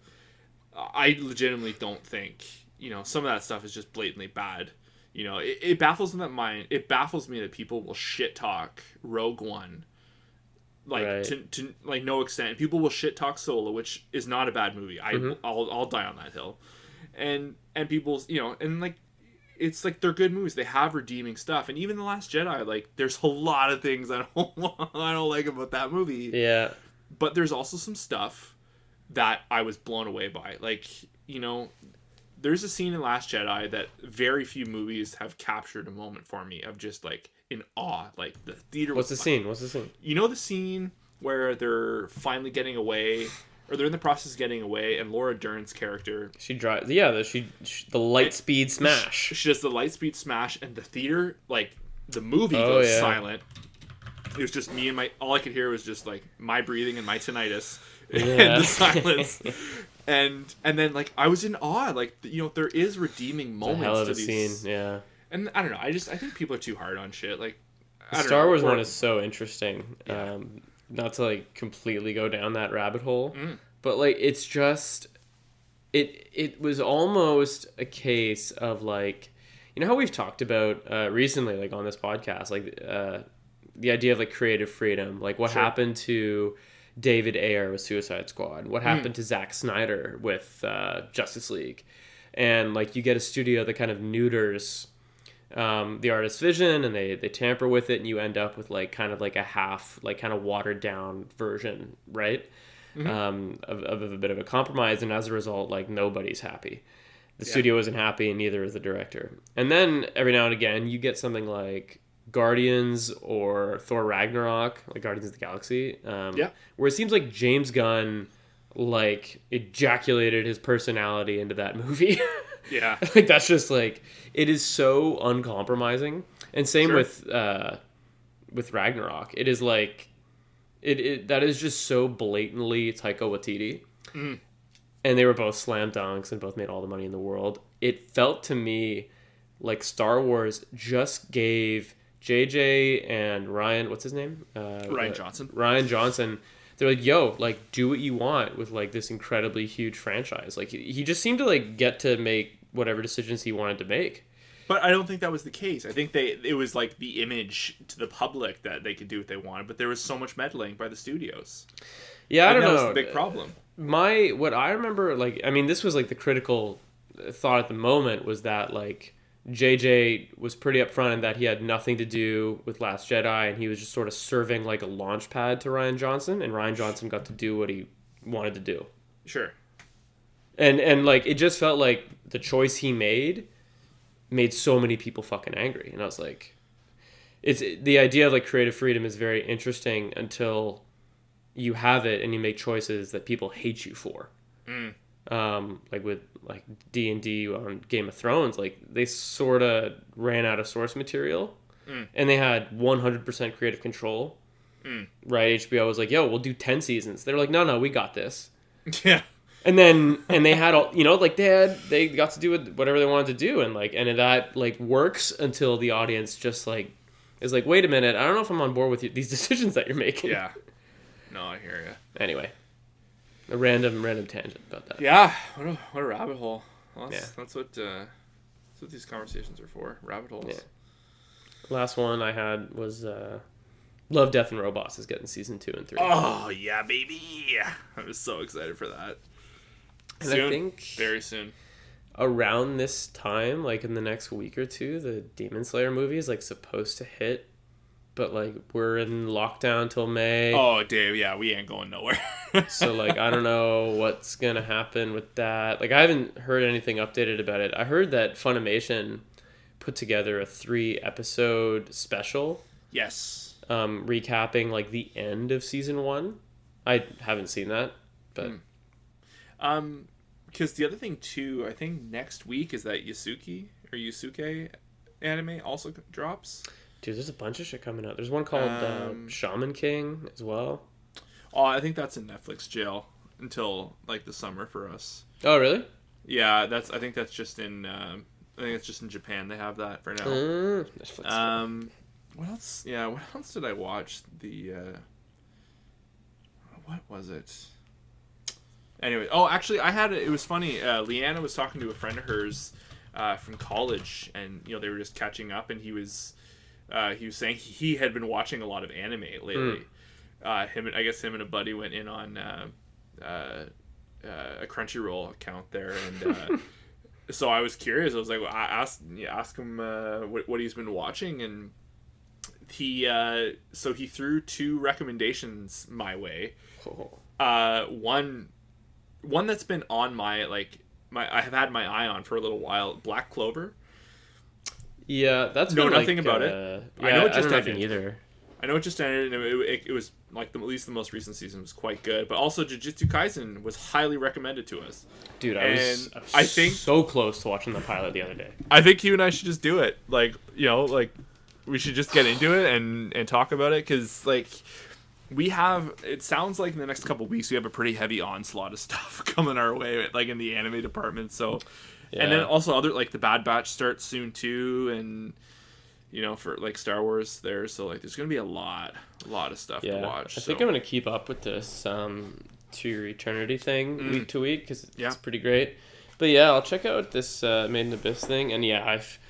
i legitimately don't think you know some of that stuff is just blatantly bad. You know it, it baffles me that mind it baffles me that people will shit talk rogue one like Right. to, to like no extent people will shit talk solo which is not a bad movie i mm-hmm. I'll, I'll die on that hill and and people's you know and like it's like they're good movies. They have redeeming stuff, and even the Last Jedi, like there's a lot of things I don't [LAUGHS] I don't like about that movie. Yeah. But there's also some stuff that I was blown away by. Like you know, there's a scene in Last Jedi that very few movies have captured a moment for me of just like in awe. Like the theater. What's the scene? What's the scene? you know the scene where they're finally getting away, or they're in the process of getting away, and Laura Dern's character She drives. Yeah, the she, she the light speed smash. she does the light speed smash and the theater like the movie Oh, goes yeah. silent it was just me and my all i could hear was just like my breathing and my tinnitus [LAUGHS] Yeah. and the silence and and then like i was in awe like you know there is redeeming A moments hell of to a these scene. Yeah. And i don't know i just i think people are too hard on shit like I don't Star know, Wars one is so interesting. Yeah. Um, not to like completely go down that rabbit hole, Mm. but like it's just it it was almost a case of like you know how we've talked about uh, recently like on this podcast like uh, the idea of like creative freedom like what Sure. happened to David Ayer with Suicide Squad what Hmm. happened to Zack Snyder with uh, Justice League and like you get a studio that kind of neuters um, the artist's vision and they they tamper with it and you end up with like kind of like a half like kind of watered down version right? Um, of, of a bit of a compromise and as a result like nobody's happy. The Yeah. studio isn't happy and neither is the director. And then every now and again you get something like guardians or thor ragnarok like guardians of the galaxy um, Yeah. where it seems like james gunn like ejaculated his personality into that [LAUGHS] movie Yeah. [LAUGHS] like that's just like it is so uncompromising and same Sure. with uh with ragnarok it is like it, it that is just so blatantly taika waititi Mm. and they were both slam dunks and both made all the money in the world it felt to me like star wars just gave jj and ryan what's his name uh, Rian Johnson. rian johnson they're like yo like do what you want with like this incredibly huge franchise like he he just seemed to like get to make whatever decisions he wanted to make But I don't think that was the case. I think they it was like the image to the public that they could do what they wanted, but there was so much meddling by the studios. yeah i And don't that know big problem. my what i remember like i mean this was like the critical thought at the moment was that like jj was pretty upfront in that he had nothing to do with last jedi and he was just sort of serving like a launch pad to rian johnson and rian johnson got to do what he wanted to do Sure. And and like it just felt like the choice he made made so many people fucking angry. And i was like it's the idea of like creative freedom is very interesting until you have it and you make choices that people hate you for. Mm. Um like with like d&d on game of thrones like they sort of ran out of source material. Mm. And they had 100% creative control. Mm. Right? Hbo was like yo we'll do 10 seasons. They're like no no we got this. [LAUGHS] Yeah. And then and they had all you know like they had they got to do whatever they wanted to do and like and that like works until the audience just like is like wait a minute i don't know if i'm on board with you, these [LAUGHS] decisions that you're making Yeah. No, I hear you. anyway a random random tangent about that Yeah. What a what a rabbit hole. Well, that's, Yeah. that's what uh, that's what these conversations are for. Rabbit holes. Yeah. last one i had was uh love death and robots is getting season two and three Oh yeah, baby! I was so excited for that. And i think Very soon. around this time like in the next week or two the demon slayer movie is like supposed to hit but like we're in lockdown till may Oh, Dave. Yeah, we ain't going nowhere. [LAUGHS] so like I don't know what's gonna happen with that. Like I haven't heard anything updated about it. I heard that Funimation put together a three episode special yes. um, recapping like the end of season one. I haven't seen that, but Um, because the other thing too, I think next week is that Yasuki or Yusuke anime also drops. dude, there's a bunch of shit coming out. There's one called Um, uh, Shaman King as well. Oh, I think that's in Netflix jail until like the summer for us. Oh really? Yeah, that's. I think that's just in. Um, I think it's just in Japan. They have that for now. Uh, Netflix. Um, what else? Yeah, what else did I watch? The uh, what was it? Anyway, oh, actually, I had it was funny. Uh, Leanna was talking to a friend of hers uh, from college, and you know they were just catching up, and he was uh, he was saying he had been watching a lot of anime lately. Uh, him, and I guess him and a buddy went in on uh, uh, a Crunchyroll account there, and. Uh, [LAUGHS] so I was curious. I was like, well, I asked, ask him uh, what, what he's been watching, and he uh, so he threw two recommendations my way. Oh. Uh, one, one that's been on my like my I have had my eye on for a little while. Black Clover. Yeah, that's Know nothing like, about it. uh, I know it just nothing ended. either. I know it just ended, and it, it, it was like the, at least the most recent season was quite good. But also, Jujutsu Kaisen was highly recommended to us. Dude, I was, And I was I think- so close to watching the pilot the other day. I think you and I should just do it. Like, you know, like we should just get into it and and talk about it because like we have. It sounds like in the next couple weeks we have a pretty heavy onslaught of [LAUGHS] stuff coming our way, like in the anime department. So, and then also other like the Bad Batch starts soon too, and you know for like Star Wars there. So like there's gonna be a lot, a lot of stuff Yeah, to watch. I think. I'm gonna keep up with this um, to your eternity thing Mm. week to week because Yeah. it's pretty great. But yeah, I'll check out this uh, Made in Abyss thing, and yeah, if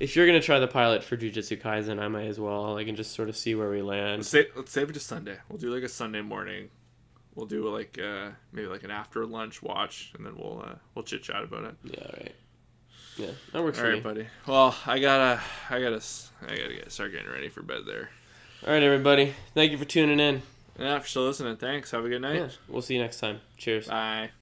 if you're gonna try the pilot for Jujutsu Kaisen, I might as well. I can just sort of see where we land. Let's save, let's save it to Sunday. We'll do like a Sunday morning. We'll do like uh, maybe like an after lunch watch, and then we'll uh, we'll chit chat about it. Yeah, right. Yeah, that works All for right, me. buddy. Well, I gotta, I gotta, I gotta get start getting ready for bed there. All right, everybody. Thank you for tuning in. Yeah, for still listening, thanks. Have a good night. Yeah, we'll see you next time. Cheers. Bye.